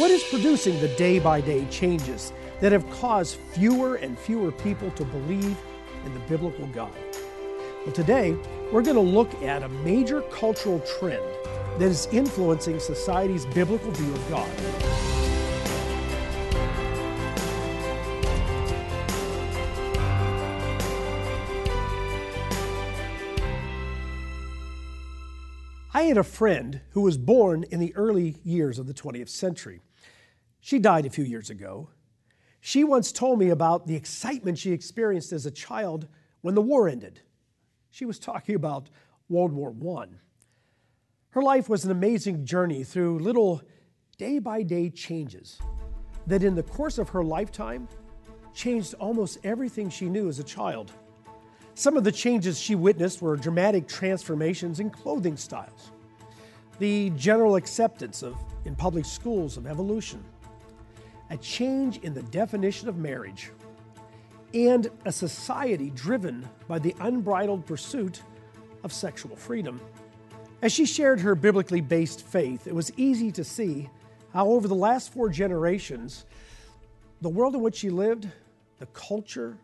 What is producing the day by day changes that have caused fewer and fewer people to believe in the biblical God? Well, today we're going to look at a major cultural trend that is influencing society's biblical view of God. I had a friend who was born in the early years of the 20th century. She died a few years ago. She once told me about the excitement she experienced as a child when the war ended. She was talking about World War I. Her life was an amazing journey through little day by day changes that, in the course of her lifetime, changed almost everything she knew as a child. Some of the changes she witnessed were dramatic transformations in clothing styles, the general acceptance of, in public schools of evolution, a change in the definition of marriage, and a society driven by the unbridled pursuit of sexual freedom. As she shared her biblically based faith, it was easy to see how, over the last four generations, the world in which she lived, the culture,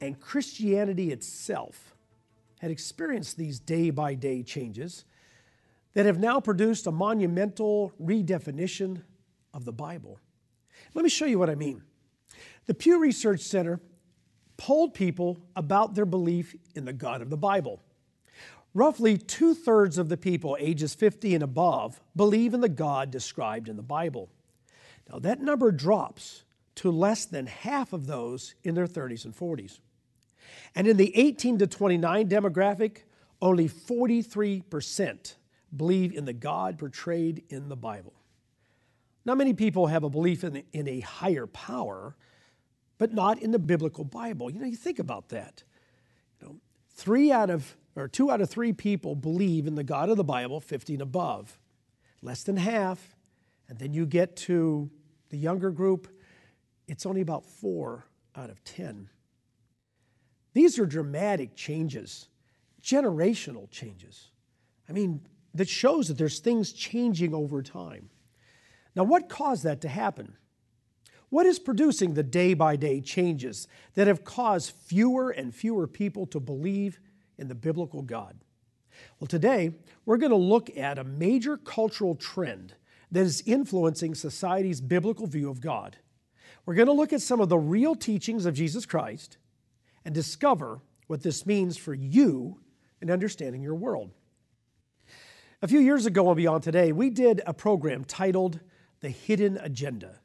and Christianity itself had experienced these day by day changes that have now produced a monumental redefinition of the Bible. Let me show you what I mean. The Pew Research Center polled people about their belief in the God of the Bible. Roughly two thirds of the people ages 50 and above believe in the God described in the Bible. Now, that number drops to less than half of those in their 30s and 40s. And in the 18 to 29 demographic, only 43% believe in the God portrayed in the Bible. Now, many people have a belief in, in a higher power, but not in the biblical Bible. You know, you think about that. You know, three out of, or two out of three people believe in the God of the Bible, 50 and above. Less than half. And then you get to the younger group, it's only about four out of 10. These are dramatic changes, generational changes. I mean, that shows that there's things changing over time. Now, what caused that to happen? What is producing the day by day changes that have caused fewer and fewer people to believe in the biblical God? Well, today we're going to look at a major cultural trend that is influencing society's biblical view of God. We're going to look at some of the real teachings of Jesus Christ and discover what this means for you in understanding your world. A few years ago and Beyond Today, we did a program titled The Hidden Agenda.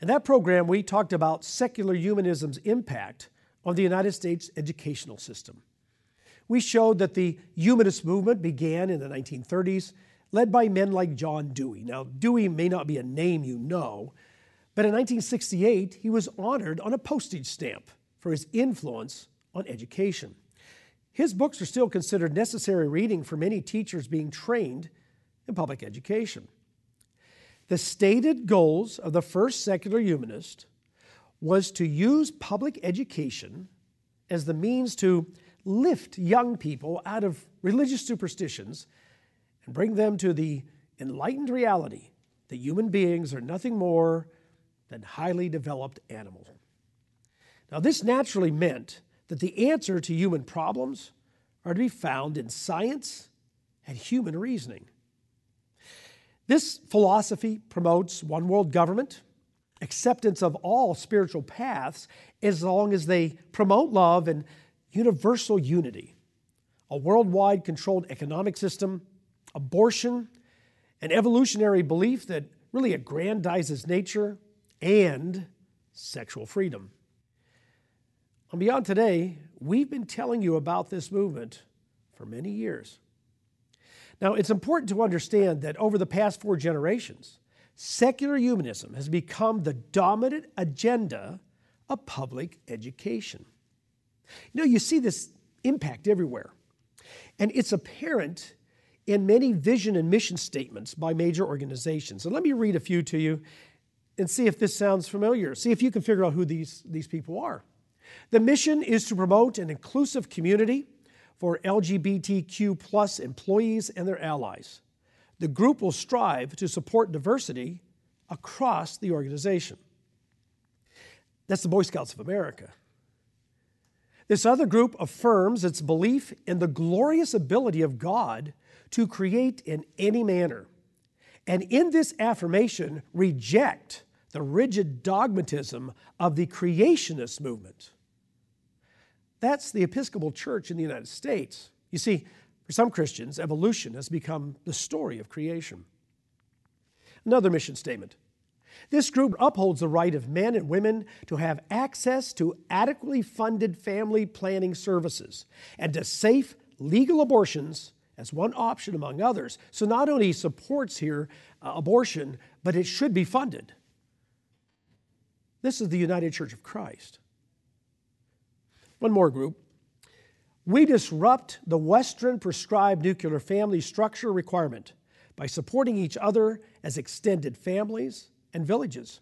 In that program, we talked about secular humanism's impact on the United States educational system. We showed that the humanist movement began in the 1930s, led by men like John Dewey. Now, Dewey may not be a name you know, but in 1968, he was honored on a postage stamp for his influence on education. His books are still considered necessary reading for many teachers being trained in public education. The stated goals of the first secular humanist was to use public education as the means to lift young people out of religious superstitions and bring them to the enlightened reality that human beings are nothing more than highly developed animals. Now, this naturally meant that the answer to human problems are to be found in science and human reasoning. This philosophy promotes one world government, acceptance of all spiritual paths, as long as they promote love and universal unity, a worldwide controlled economic system, abortion, an evolutionary belief that really aggrandizes nature, and sexual freedom. On Beyond Today, we've been telling you about this movement for many years. Now, it's important to understand that over the past four generations, secular humanism has become the dominant agenda of public education. You know, you see this impact everywhere, and it's apparent in many vision and mission statements by major organizations. And let me read a few to you and see if this sounds familiar. See if you can figure out who these, these people are. The mission is to promote an inclusive community for LGBTQ plus employees and their allies. The group will strive to support diversity across the organization. That's the Boy Scouts of America. This other group affirms its belief in the glorious ability of God to create in any manner. And in this affirmation, reject the rigid dogmatism of the creationist movement. That's the Episcopal Church in the United States. You see, for some Christians, evolution has become the story of creation. Another mission statement this group upholds the right of men and women to have access to adequately funded family planning services and to safe legal abortions as one option among others. So not only supports here uh, abortion, but it should be funded. This is the United Church of Christ. One more group. We disrupt the Western prescribed nuclear family structure requirement by supporting each other as extended families and villages.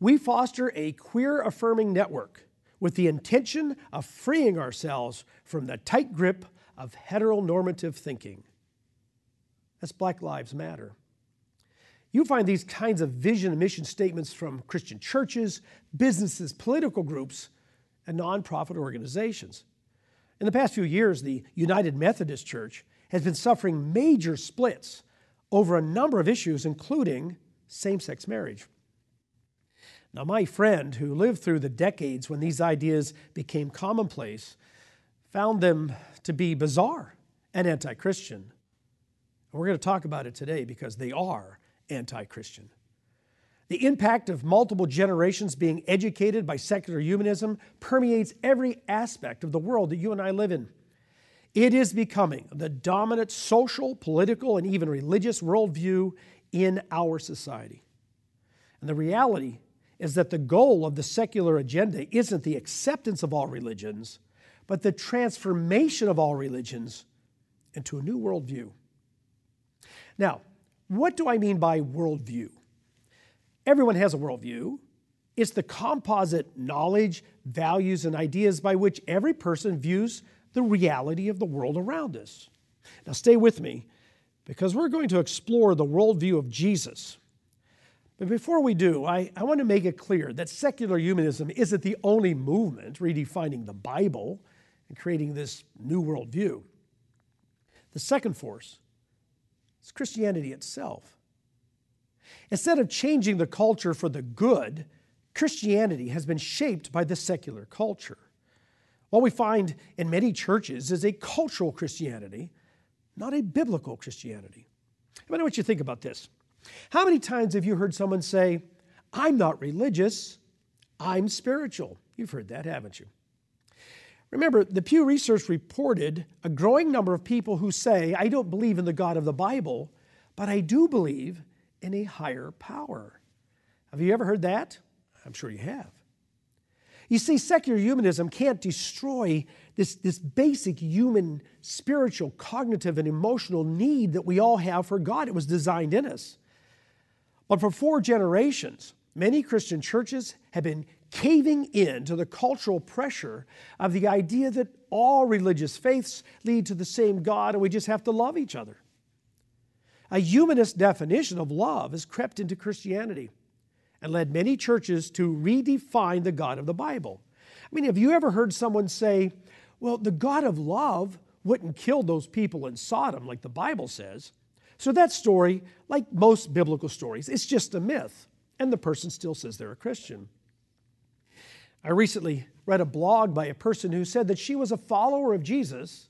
We foster a queer affirming network with the intention of freeing ourselves from the tight grip of heteronormative thinking. That's Black Lives Matter. You find these kinds of vision and mission statements from Christian churches, businesses, political groups, and nonprofit organizations. In the past few years, the United Methodist Church has been suffering major splits over a number of issues, including same sex marriage. Now, my friend who lived through the decades when these ideas became commonplace found them to be bizarre and anti Christian. We're going to talk about it today because they are anti Christian. The impact of multiple generations being educated by secular humanism permeates every aspect of the world that you and I live in. It is becoming the dominant social, political, and even religious worldview in our society. And the reality is that the goal of the secular agenda isn't the acceptance of all religions, but the transformation of all religions into a new worldview. Now, what do I mean by worldview? Everyone has a worldview. It's the composite knowledge, values, and ideas by which every person views the reality of the world around us. Now, stay with me because we're going to explore the worldview of Jesus. But before we do, I, I want to make it clear that secular humanism isn't the only movement redefining the Bible and creating this new worldview. The second force is Christianity itself. Instead of changing the culture for the good, Christianity has been shaped by the secular culture. What we find in many churches is a cultural Christianity not a biblical Christianity. I wonder what you think about this. How many times have you heard someone say, I'm not religious, I'm spiritual? You've heard that, haven't you? Remember, the Pew Research reported a growing number of people who say, I don't believe in the God of the Bible, but I do believe in a higher power. Have you ever heard that? I'm sure you have. You see, secular humanism can't destroy this, this basic human, spiritual, cognitive, and emotional need that we all have for God. It was designed in us. But for four generations, many Christian churches have been caving in to the cultural pressure of the idea that all religious faiths lead to the same God and we just have to love each other. A humanist definition of love has crept into Christianity and led many churches to redefine the God of the Bible. I mean, have you ever heard someone say, well, the God of love wouldn't kill those people in Sodom like the Bible says? So that story, like most biblical stories, it's just a myth, and the person still says they're a Christian. I recently read a blog by a person who said that she was a follower of Jesus,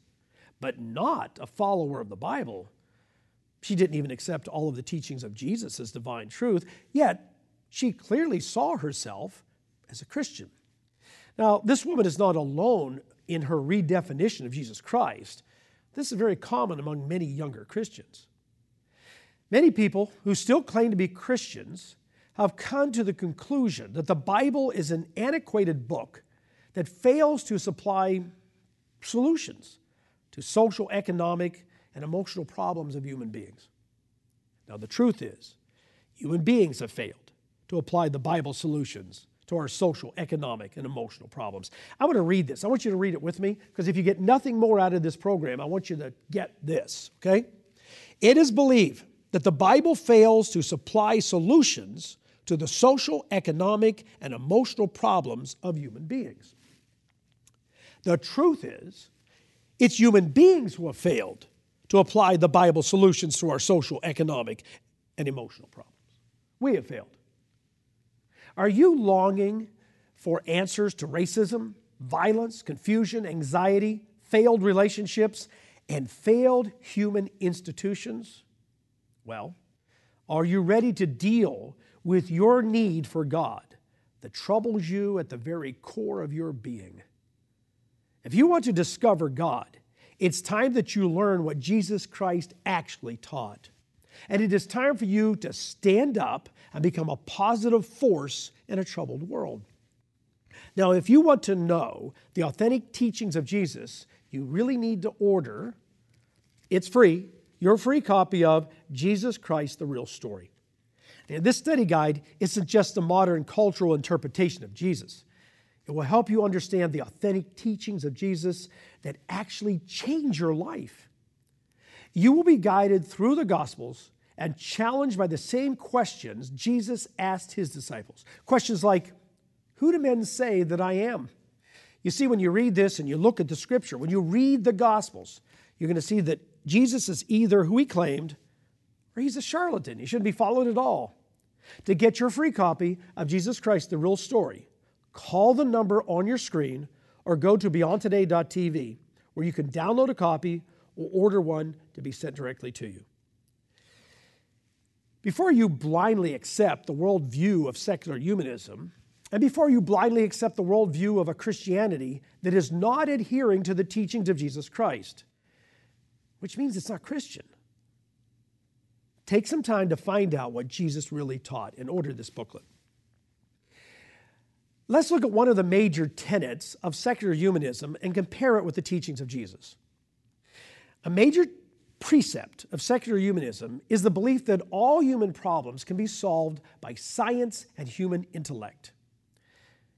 but not a follower of the Bible. She didn't even accept all of the teachings of Jesus as divine truth, yet she clearly saw herself as a Christian. Now, this woman is not alone in her redefinition of Jesus Christ. This is very common among many younger Christians. Many people who still claim to be Christians have come to the conclusion that the Bible is an antiquated book that fails to supply solutions to social, economic, and emotional problems of human beings. Now, the truth is, human beings have failed to apply the Bible solutions to our social, economic, and emotional problems. I want to read this. I want you to read it with me because if you get nothing more out of this program, I want you to get this, okay? It is believed that the Bible fails to supply solutions to the social, economic, and emotional problems of human beings. The truth is, it's human beings who have failed to apply the Bible solutions to our social, economic, and emotional problems. We have failed. Are you longing for answers to racism, violence, confusion, anxiety, failed relationships, and failed human institutions? Well, are you ready to deal with your need for God that troubles you at the very core of your being? If you want to discover God, it's time that you learn what Jesus Christ actually taught. And it is time for you to stand up and become a positive force in a troubled world. Now, if you want to know the authentic teachings of Jesus, you really need to order, it's free, your free copy of Jesus Christ, the Real Story. Now, this study guide isn't just a modern cultural interpretation of Jesus. It will help you understand the authentic teachings of Jesus that actually change your life. You will be guided through the Gospels and challenged by the same questions Jesus asked his disciples. Questions like, Who do men say that I am? You see, when you read this and you look at the scripture, when you read the Gospels, you're going to see that Jesus is either who he claimed or he's a charlatan. He shouldn't be followed at all. To get your free copy of Jesus Christ, the real story, call the number on your screen or go to beyondtoday.tv where you can download a copy or order one to be sent directly to you. Before you blindly accept the worldview of secular humanism, and before you blindly accept the worldview of a Christianity that is not adhering to the teachings of Jesus Christ, which means it's not Christian, take some time to find out what Jesus really taught and order this booklet. Let's look at one of the major tenets of secular humanism and compare it with the teachings of Jesus. A major precept of secular humanism is the belief that all human problems can be solved by science and human intellect.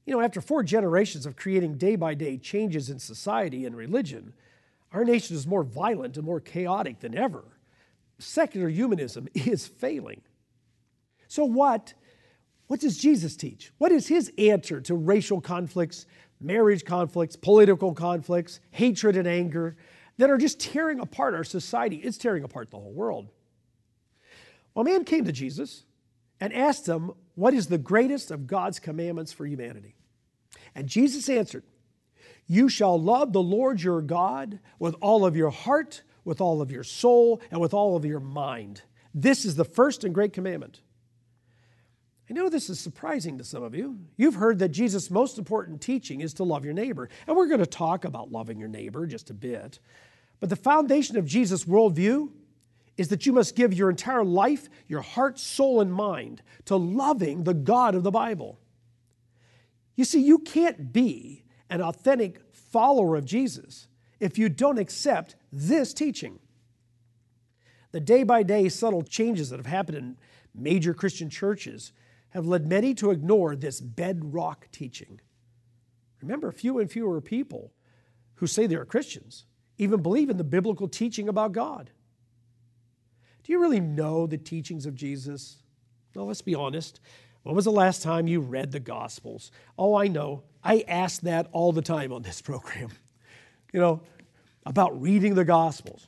You know, after four generations of creating day by day changes in society and religion, our nation is more violent and more chaotic than ever. Secular humanism is failing. So, what what does Jesus teach? What is his answer to racial conflicts, marriage conflicts, political conflicts, hatred and anger that are just tearing apart our society? It's tearing apart the whole world. Well, a man came to Jesus and asked him, What is the greatest of God's commandments for humanity? And Jesus answered, You shall love the Lord your God with all of your heart, with all of your soul, and with all of your mind. This is the first and great commandment. I know this is surprising to some of you. You've heard that Jesus' most important teaching is to love your neighbor. And we're going to talk about loving your neighbor just a bit. But the foundation of Jesus' worldview is that you must give your entire life, your heart, soul, and mind to loving the God of the Bible. You see, you can't be an authentic follower of Jesus if you don't accept this teaching. The day by day subtle changes that have happened in major Christian churches have led many to ignore this bedrock teaching. Remember, fewer and fewer people who say they are Christians even believe in the biblical teaching about God. Do you really know the teachings of Jesus? Well, let's be honest. When was the last time you read the Gospels? Oh, I know. I ask that all the time on this program, you know, about reading the Gospels.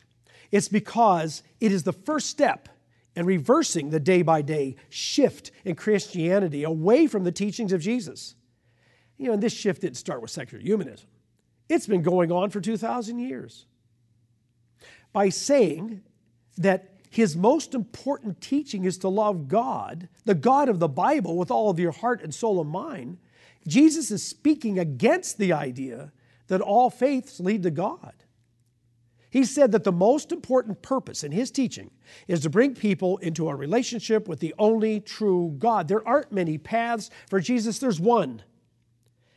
It's because it is the first step and reversing the day by day shift in Christianity away from the teachings of Jesus. You know, and this shift didn't start with secular humanism, it's been going on for 2,000 years. By saying that his most important teaching is to love God, the God of the Bible, with all of your heart and soul and mind, Jesus is speaking against the idea that all faiths lead to God. He said that the most important purpose in his teaching is to bring people into a relationship with the only true God. There aren't many paths for Jesus, there's one.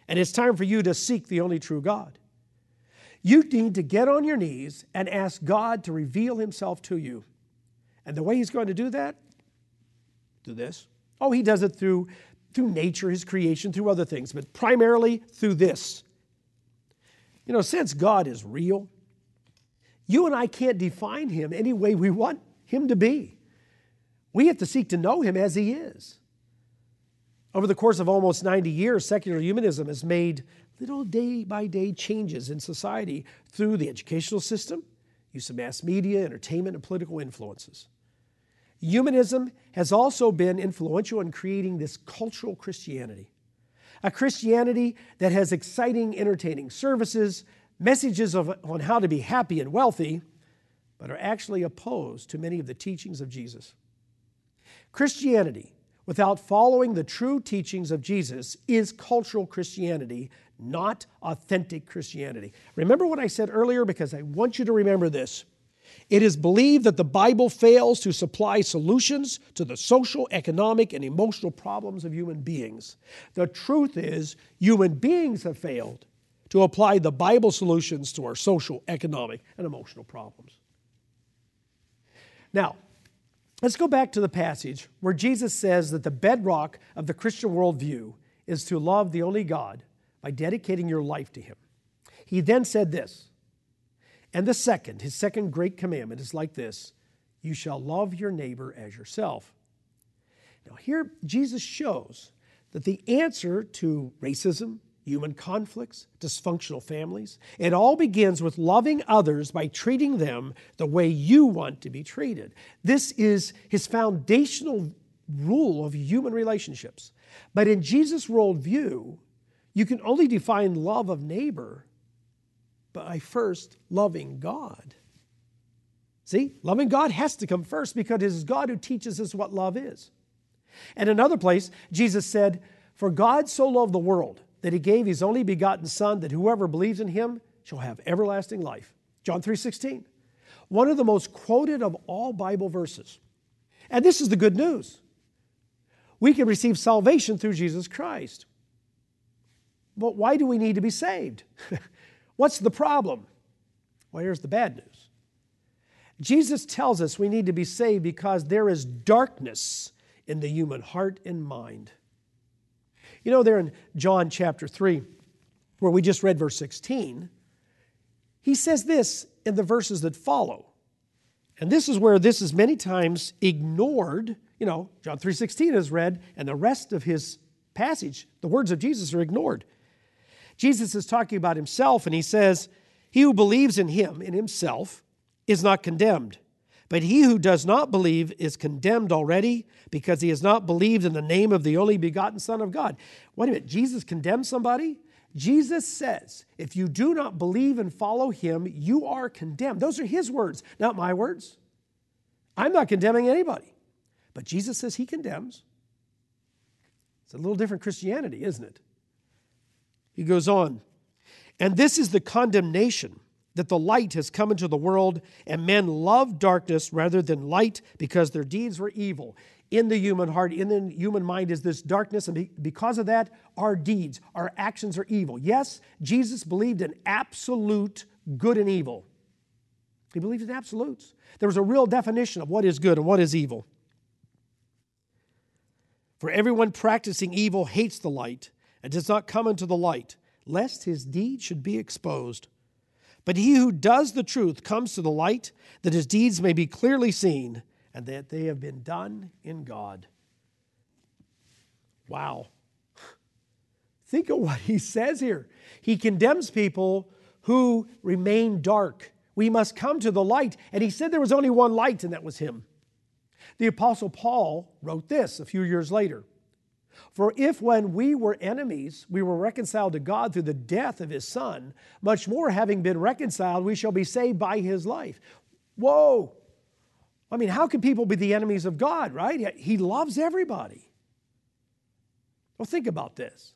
And it's time for you to seek the only true God. You need to get on your knees and ask God to reveal himself to you. And the way he's going to do that, do this. Oh, he does it through, through nature, his creation, through other things, but primarily through this. You know, since God is real, you and I can't define him any way we want him to be. We have to seek to know him as he is. Over the course of almost 90 years, secular humanism has made little day by day changes in society through the educational system, use of mass media, entertainment, and political influences. Humanism has also been influential in creating this cultural Christianity, a Christianity that has exciting, entertaining services, messages of, on how to be happy and wealthy, but are actually opposed to many of the teachings of Jesus. Christianity, without following the true teachings of Jesus, is cultural Christianity, not authentic Christianity. Remember what I said earlier because I want you to remember this. It is believed that the Bible fails to supply solutions to the social, economic, and emotional problems of human beings. The truth is, human beings have failed to apply the Bible solutions to our social, economic, and emotional problems. Now, let's go back to the passage where Jesus says that the bedrock of the Christian worldview is to love the only God by dedicating your life to Him. He then said this, and the second, his second great commandment is like this you shall love your neighbor as yourself. Now, here Jesus shows that the answer to racism, human conflicts, dysfunctional families. It all begins with loving others by treating them the way you want to be treated. This is his foundational rule of human relationships. But in Jesus' worldview, you can only define love of neighbor by first loving God. See, loving God has to come first because it is God who teaches us what love is. And another place, Jesus said, For God so loved the world that he gave his only begotten son that whoever believes in him shall have everlasting life. John 3:16. One of the most quoted of all Bible verses. And this is the good news. We can receive salvation through Jesus Christ. But why do we need to be saved? What's the problem? Well, here's the bad news. Jesus tells us we need to be saved because there is darkness in the human heart and mind. You know, there in John chapter 3, where we just read verse 16, he says this in the verses that follow. And this is where this is many times ignored. You know, John 3:16 is read, and the rest of his passage, the words of Jesus are ignored. Jesus is talking about himself, and he says, He who believes in him, in himself, is not condemned. But he who does not believe is condemned already because he has not believed in the name of the only begotten Son of God. Wait a minute, Jesus condemns somebody? Jesus says, if you do not believe and follow him, you are condemned. Those are his words, not my words. I'm not condemning anybody. But Jesus says he condemns. It's a little different Christianity, isn't it? He goes on, and this is the condemnation that the light has come into the world, and men love darkness rather than light because their deeds were evil. In the human heart, in the human mind, is this darkness, and because of that, our deeds, our actions are evil. Yes, Jesus believed in absolute good and evil. He believed in absolutes. There was a real definition of what is good and what is evil. For everyone practicing evil hates the light and does not come into the light, lest his deed should be exposed. But he who does the truth comes to the light, that his deeds may be clearly seen, and that they have been done in God. Wow. Think of what he says here. He condemns people who remain dark. We must come to the light. And he said there was only one light, and that was him. The Apostle Paul wrote this a few years later for if when we were enemies, we were reconciled to God through the death of his Son, much more having been reconciled, we shall be saved by his life. Whoa! I mean, how can people be the enemies of God, right? He loves everybody. Well, think about this.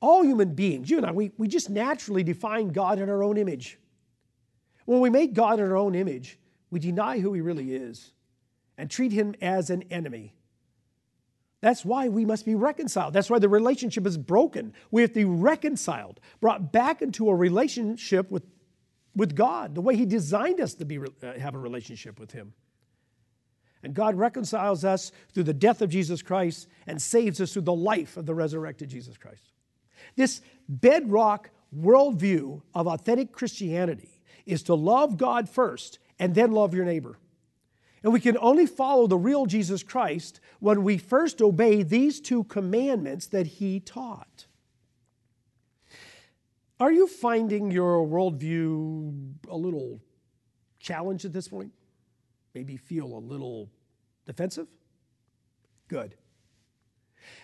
All human beings, you and I, we, we just naturally define God in our own image. When we make God in our own image, we deny who he really is and treat him as an enemy. That's why we must be reconciled. That's why the relationship is broken. We have to be reconciled, brought back into a relationship with, with God, the way He designed us to be, uh, have a relationship with Him. And God reconciles us through the death of Jesus Christ and saves us through the life of the resurrected Jesus Christ. This bedrock worldview of authentic Christianity is to love God first and then love your neighbor. And we can only follow the real Jesus Christ when we first obey these two commandments that he taught. Are you finding your worldview a little challenged at this point? Maybe feel a little defensive? Good.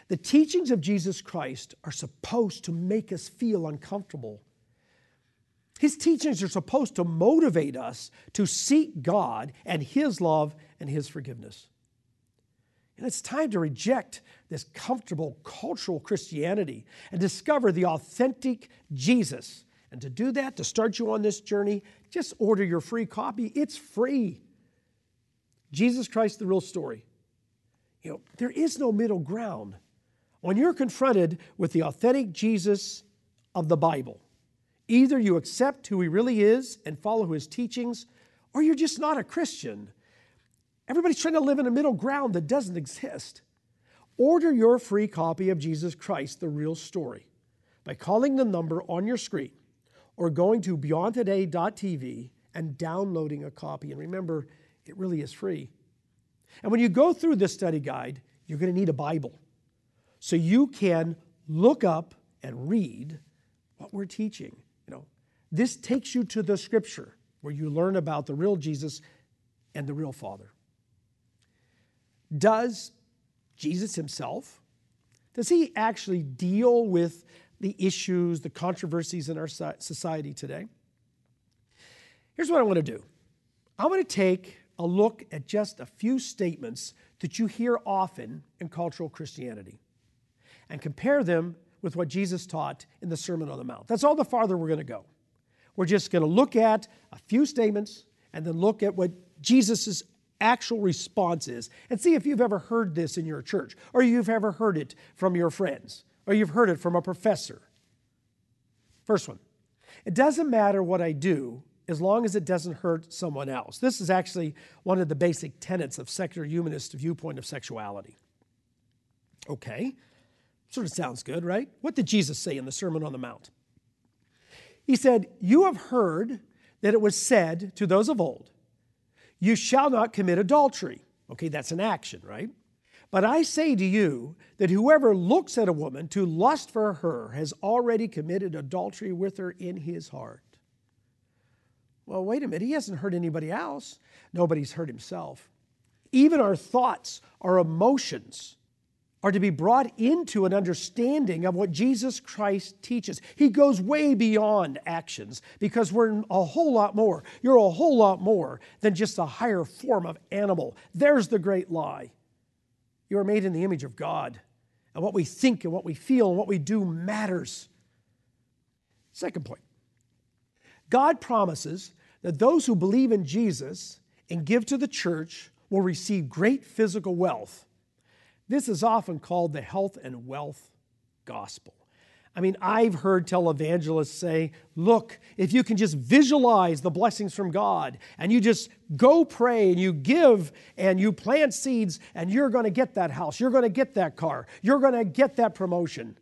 The teachings of Jesus Christ are supposed to make us feel uncomfortable. His teachings are supposed to motivate us to seek God and His love and His forgiveness. And it's time to reject this comfortable cultural Christianity and discover the authentic Jesus. And to do that, to start you on this journey, just order your free copy. It's free. Jesus Christ, the real story. You know, there is no middle ground. When you're confronted with the authentic Jesus of the Bible, either you accept who he really is and follow his teachings, or you're just not a Christian. Everybody's trying to live in a middle ground that doesn't exist. Order your free copy of Jesus Christ, the real story, by calling the number on your screen or going to beyondtoday.tv and downloading a copy. And remember, it really is free. And when you go through this study guide, you're going to need a Bible so you can look up and read what we're teaching. You know, this takes you to the scripture where you learn about the real Jesus and the real Father. Does Jesus himself does he actually deal with the issues, the controversies in our society today? Here's what I want to do. I want to take a look at just a few statements that you hear often in cultural Christianity and compare them with what Jesus taught in the Sermon on the Mount. That's all the farther we're going to go. We're just going to look at a few statements and then look at what Jesus' actual response is and see if you've ever heard this in your church or you've ever heard it from your friends or you've heard it from a professor. First one it doesn't matter what I do as long as it doesn't hurt someone else. This is actually one of the basic tenets of secular humanist viewpoint of sexuality. Okay, Sort of sounds good, right? What did Jesus say in the Sermon on the Mount? He said, You have heard that it was said to those of old, You shall not commit adultery. Okay, that's an action, right? But I say to you that whoever looks at a woman to lust for her has already committed adultery with her in his heart. Well, wait a minute, he hasn't hurt anybody else. Nobody's hurt himself. Even our thoughts, our emotions, are to be brought into an understanding of what Jesus Christ teaches. He goes way beyond actions because we're a whole lot more. You're a whole lot more than just a higher form of animal. There's the great lie. You are made in the image of God, and what we think and what we feel and what we do matters. Second point God promises that those who believe in Jesus and give to the church will receive great physical wealth this is often called the health and wealth gospel. I mean, I've heard televangelists say, look, if you can just visualize the blessings from God and you just go pray and you give and you plant seeds and you're going to get that house, you're going to get that car, you're going to get that promotion.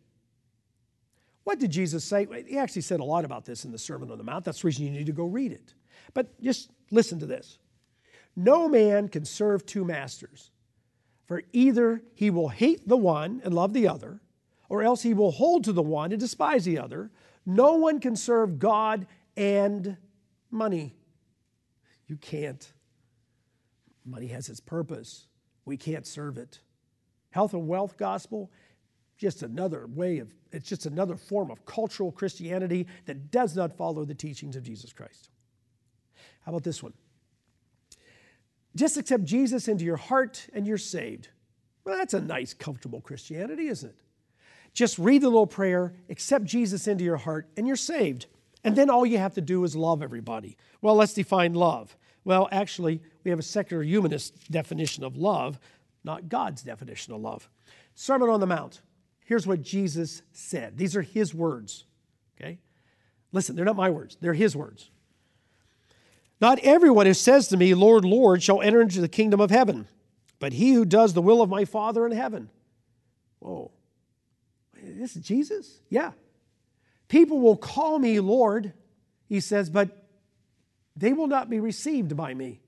What did Jesus say? He actually said a lot about this in the Sermon on the Mount. That's the reason you need to go read it. But just listen to this No man can serve two masters. For either he will hate the one and love the other, or else he will hold to the one and despise the other. No one can serve God and money. You can't. Money has its purpose. We can't serve it. Health and wealth gospel, just another way of, it's just another form of cultural Christianity that does not follow the teachings of Jesus Christ. How about this one? Just accept Jesus into your heart and you're saved. Well, that's a nice, comfortable Christianity, isn't it? Just read the little prayer, accept Jesus into your heart, and you're saved. And then all you have to do is love everybody. Well, let's define love. Well, actually, we have a secular humanist definition of love, not God's definition of love. Sermon on the Mount. Here's what Jesus said. These are his words. Okay? Listen, they're not my words, they're his words. Not everyone who says to me, Lord, Lord, shall enter into the kingdom of heaven, but he who does the will of my Father in heaven. Whoa. This is Jesus? Yeah. People will call me Lord, he says, but they will not be received by me.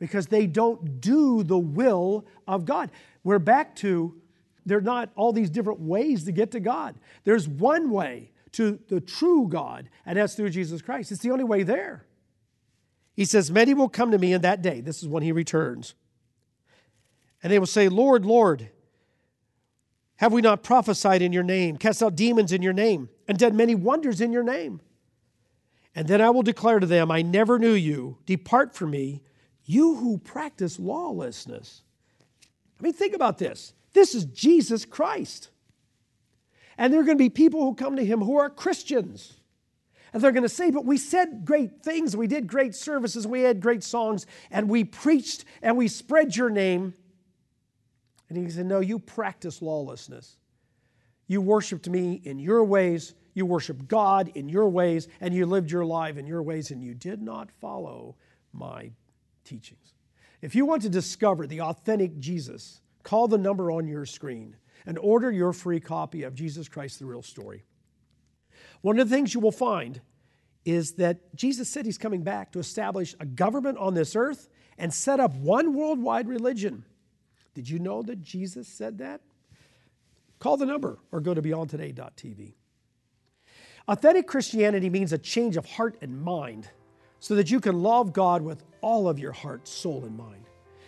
because they don't do the will of God. We're back to there are not all these different ways to get to God. There's one way to the true God, and that's through Jesus Christ. It's the only way there. He says, Many will come to me in that day. This is when he returns. And they will say, Lord, Lord, have we not prophesied in your name, cast out demons in your name, and done many wonders in your name? And then I will declare to them, I never knew you. Depart from me, you who practice lawlessness. I mean, think about this. This is Jesus Christ. And there are going to be people who come to him who are Christians. And they're going to say, But we said great things, we did great services, we had great songs, and we preached and we spread your name. And he said, No, you practice lawlessness. You worshiped me in your ways, you worshiped God in your ways, and you lived your life in your ways, and you did not follow my teachings. If you want to discover the authentic Jesus, call the number on your screen and order your free copy of Jesus Christ, the Real Story. One of the things you will find is that Jesus said he's coming back to establish a government on this earth and set up one worldwide religion. Did you know that Jesus said that? Call the number or go to beyondtoday.tv. Authentic Christianity means a change of heart and mind so that you can love God with all of your heart, soul, and mind.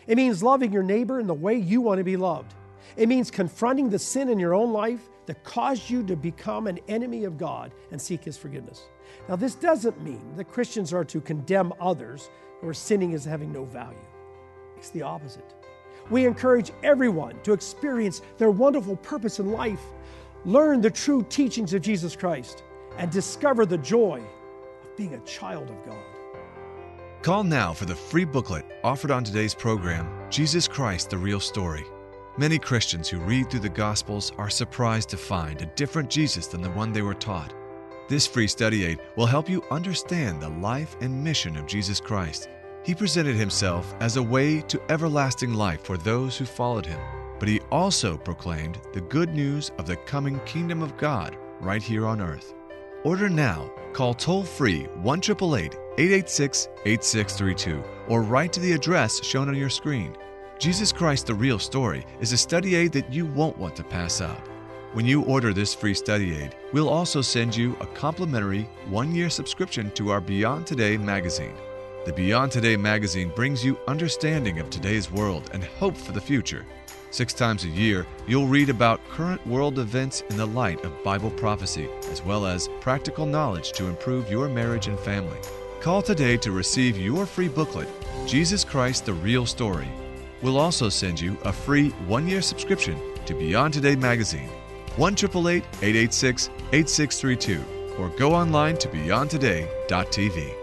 It means loving your neighbor in the way you want to be loved. It means confronting the sin in your own life that caused you to become an enemy of God and seek His forgiveness. Now, this doesn't mean that Christians are to condemn others or sinning as having no value. It's the opposite. We encourage everyone to experience their wonderful purpose in life, learn the true teachings of Jesus Christ, and discover the joy of being a child of God. Call now for the free booklet offered on today's program Jesus Christ, the Real Story. Many Christians who read through the Gospels are surprised to find a different Jesus than the one they were taught. This free study aid will help you understand the life and mission of Jesus Christ. He presented himself as a way to everlasting life for those who followed him, but he also proclaimed the good news of the coming kingdom of God right here on earth. Order now. Call toll free 1 886 8632 or write to the address shown on your screen. Jesus Christ the Real Story is a study aid that you won't want to pass up. When you order this free study aid, we'll also send you a complimentary one year subscription to our Beyond Today magazine. The Beyond Today magazine brings you understanding of today's world and hope for the future. Six times a year, you'll read about current world events in the light of Bible prophecy, as well as practical knowledge to improve your marriage and family. Call today to receive your free booklet, Jesus Christ the Real Story We'll also send you a free one year subscription to Beyond Today magazine. 1 888 886 8632 or go online to beyondtoday.tv.